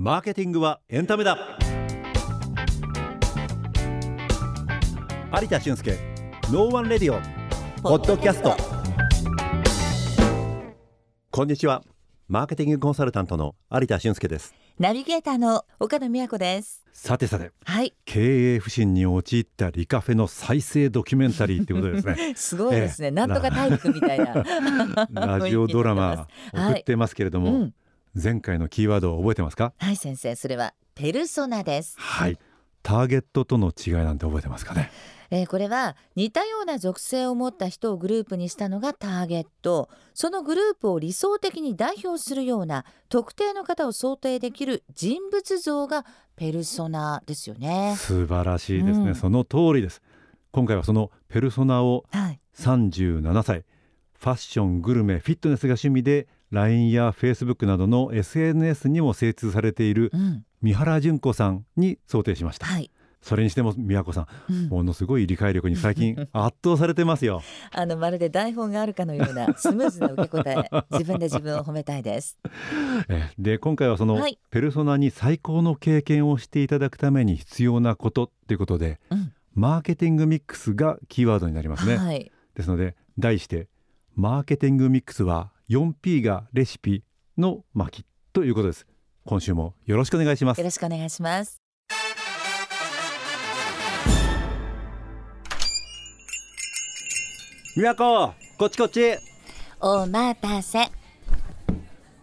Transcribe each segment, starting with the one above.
マーケティングはエンタメだ。有田俊介ノーワンレディオポッドキャスト。こんにちは。マーケティングコンサルタントの有田俊介です。ナビゲーターの岡野美和子です。さてさてはい、経営不振に陥ったリカフェの再生ドキュメンタリーっていうことですね。すごいですね。なんとか大陸みたいな。ラジオドラマはい。送ってますけれども、うん、前回のキーワードを覚えてますか？はい先生、それはペルソナです。はいターゲットとの違いなんて覚えてますかね？えーこれは似たような属性を持った人をグループにしたのがターゲット。そのグループを理想的に代表するような特定の方を想定できる人物像がペルソナですよね。素晴らしいですね、うんその通りです今回はそのペルソナをはい。37歳ファッショングルメフィットネスが趣味で LINE や Facebook などの SNS にも精通されているうん。三原純子さんに想定しましたはい。それにしても宮子さんうんものすごい理解力に最近 圧倒されてますよあのまるで台本があるかのようなスムーズな受け答え自分で自分を褒めたいです。えで今回はそのはいペルソナに最高の経験をしていただくために必要なことということでうんマーケティングミックスがキーワードになりますね、はい。ですので題してマーケティングミックスは 4P がレシピの巻ということです。今週もよろしくお願いします。よろしくお願いします。宮子こっちこっち。お待たせ。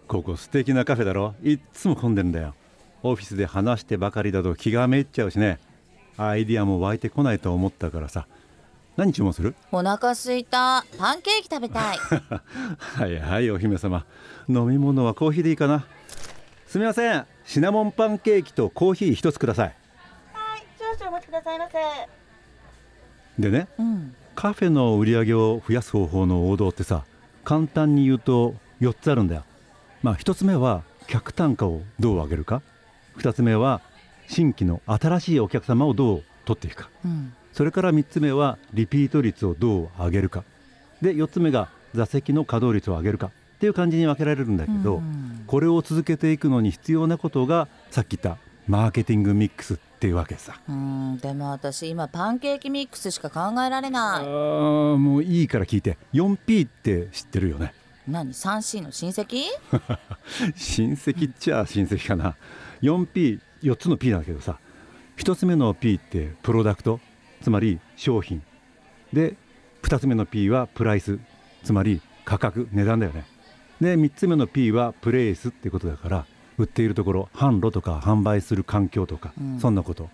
ここ素敵なカフェだろ。いっつも混んでんだよ。オフィスで話してばかりだと気がめいっちゃうしね。アイディアも湧いてこないと思ったからさ何注文する？お腹すいた。パンケーキ食べたい。はいはいお姫様飲み物はコーヒーでいいかなすみませんシナモンパンケーキとコーヒー一つくださいはい、少々お待ちくださいませ。でねうん。カフェの売り上げを増やす方法の王道ってさ簡単に言うと4つあるんだよまあ1つ目は客単価をどう上げるか2つ目は新規の新しいお客様をどう取っていくかうん。それから3つ目はリピート率をどう上げるか。で4つ目が座席の稼働率を上げるかっていう感じに分けられるんだけど、うん。これを続けていくのに必要なことがさっき言ったマーケティングミックスっていうわけさ。うん、でも私今パンケーキミックスしか考えられあない。ーもういいから聞いて。4P って知ってるよね。何？3C の親戚？親戚っちゃ親戚かな。4P4 つの P なんだけどさ。1つ目の P ってプロダクト？つまり商品。で2つ目の P はプライス。つまり価格値段だよね。で3つ目の P はプレイスってことだから売っているところ販路とか販売する環境とか、うん。そんなこと。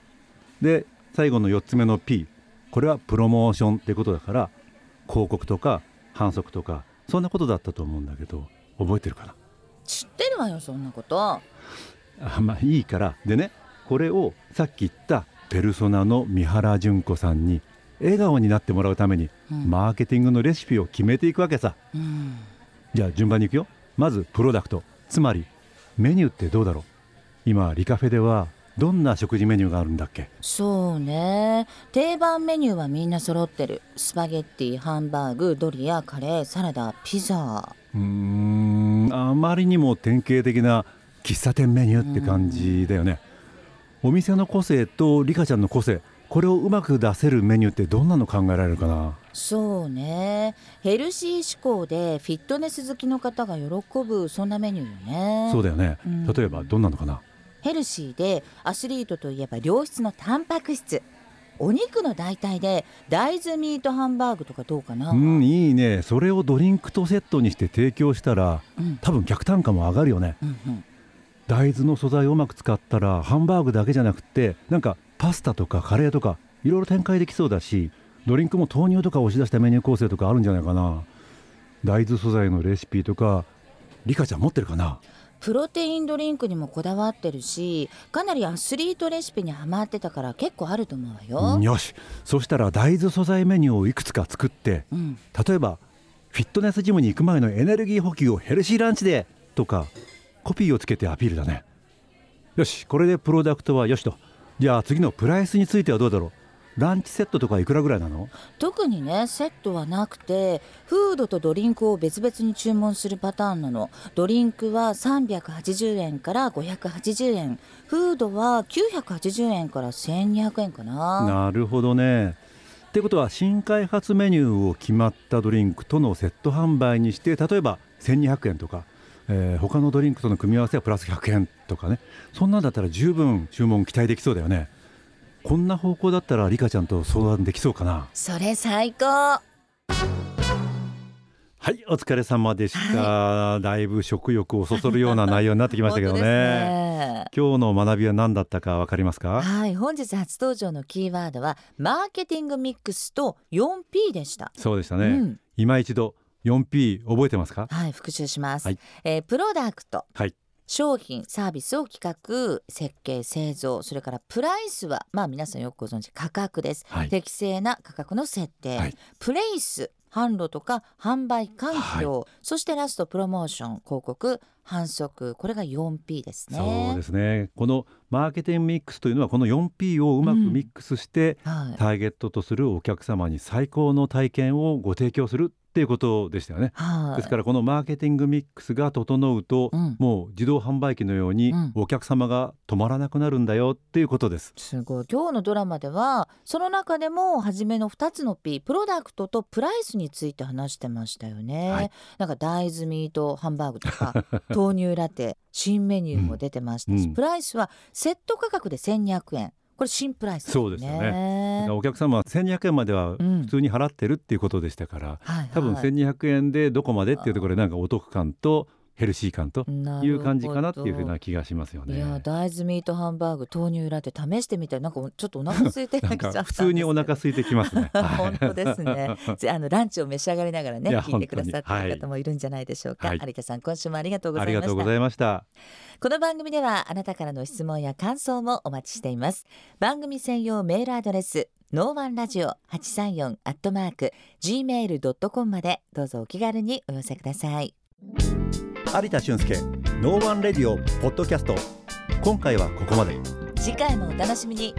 で最後の4つ目の P これはプロモーションってことだから広告とか反則とかそんなことだったと思うんだけど覚えてるかな？知ってるわよそんなこと。あまあいいから。でねこれをさっき言ったペルソナの三原純子さんに笑顔になってもらうために、うんマーケティングのレシピを決めていくわけさうん。じゃあ順番にいくよまずプロダクトつまりメニューってどうだろう？今リカフェではどんな食事メニューがあるんだっけ？そうね。定番メニューはみんな揃ってる。スパゲッティ、ハンバーグ、ドリア、カレー、サラダ、ピザ。うーんあまりにも典型的な喫茶店メニューって感じだよね、お店の個性とリカちゃんの個性これをうまく出せるメニューってどんなの考えられるかな？そうね。ヘルシー志向でフィットネス好きの方が喜ぶそんなメニューよね。そうだよね、うん例えばどんなのかな？ヘルシーでアスリートといえば良質のタンパク質。お肉の代替で大豆ミートハンバーグとかどうかな？うんいいねそれをドリンクとセットにして提供したらうん多分客単価も上がるよねうんうん大豆の素材をうまく使ったらハンバーグだけじゃなくてなんかパスタとかカレーとかいろいろ展開できそうだしドリンクも豆乳とか押し出したメニュー構成とかあるんじゃないかな。大豆素材のレシピとかリカちゃん持ってるかな？プロテインドリンクにもこだわってるしかなりアスリートレシピにハマってたから結構あると思うわよ。よし。そしたら大豆素材メニューをいくつか作ってうん。例えばフィットネスジムに行く前のエネルギー補給をヘルシーランチでとかコピーをつけてアピールだね。よしこれでプロダクトはよしと。じゃあ次のプライスについてはどうだろう。ランチセットとかいくらぐらいなの？特にねセットはなくてフードとドリンクを別々に注文するパターンなの。ドリンクは380円から580円フードは980円から1200円かな。なるほどね。ってことは新開発メニューを決まったドリンクとのセット販売にして例えば1200円とか、えー、他のドリンクとの組み合わせはプラス100円とかね。そんなんだったら十分注文期待できそうだよね。こんな方向だったらリカちゃんと相談できそうかな。それ最高。はいお疲れ様でした、はい、だいぶ食欲をそそるような内容になってきましたけどね。ね、今日の学びは何だったかわかりますか？はい本日初登場のキーワードはマーケティングミックスと 4P でしたそうでしたね、うん、今一度 4P 覚えてますか？はい復習します、はい、えー、プロダクト、はい、商品サービスを企画設計製造それからプライスはまあ皆さんよくご存知価格です、はい、適正な価格の設定、はい、プレイス販路とか販売環境、はい、そしてラストプロモーション広告反則これが 4P ですね。そうですね。このマーケティングミックスというのはこの 4P をうまくミックスして、うんはい、ターゲットとするお客様に最高の体験をご提供するっていうことでしたよね、はい、ですからこのマーケティングミックスが整うと、うん、もう自動販売機のようにお客様が止まらなくなるんだよっていうことです、すごい。今日のドラマではその中でも初めの2つの P プロダクトとプライスについて話してましたよね、はい、なんか大豆ミートハンバーグとか 豆乳ラテ新メニューも出てましたし、うん、プライスはセット価格で1200円これ新プライス、ね、そうですよね。お客様は1200円までは普通に払ってるっていうことでしたから、うんはいはい、多分1200円でどこまでっていうところでなんかお得感とヘルシー感という感じかなっていうふうな気がしますよね。いや大豆ミートハンバーグ豆乳ラテ試してみたいなんかちょっとお腹空いて 普通にお腹空いてきますね。本当ですね。あのランチを召し上がりながらね聞いてくださってる方もいるんじゃないでしょうか。はい、有田さん今週もありがとうございました。ありがとうございました。この番組ではあなたからの質問や感想もお待ちしています。番組専用メールアドレスノーワンラジオ八三四アットマーク gmail ドットコムまでどうぞお気軽にお寄せください。有田俊介ノーワンレディオポッドキャスト。今回はここまで。次回もお楽しみに。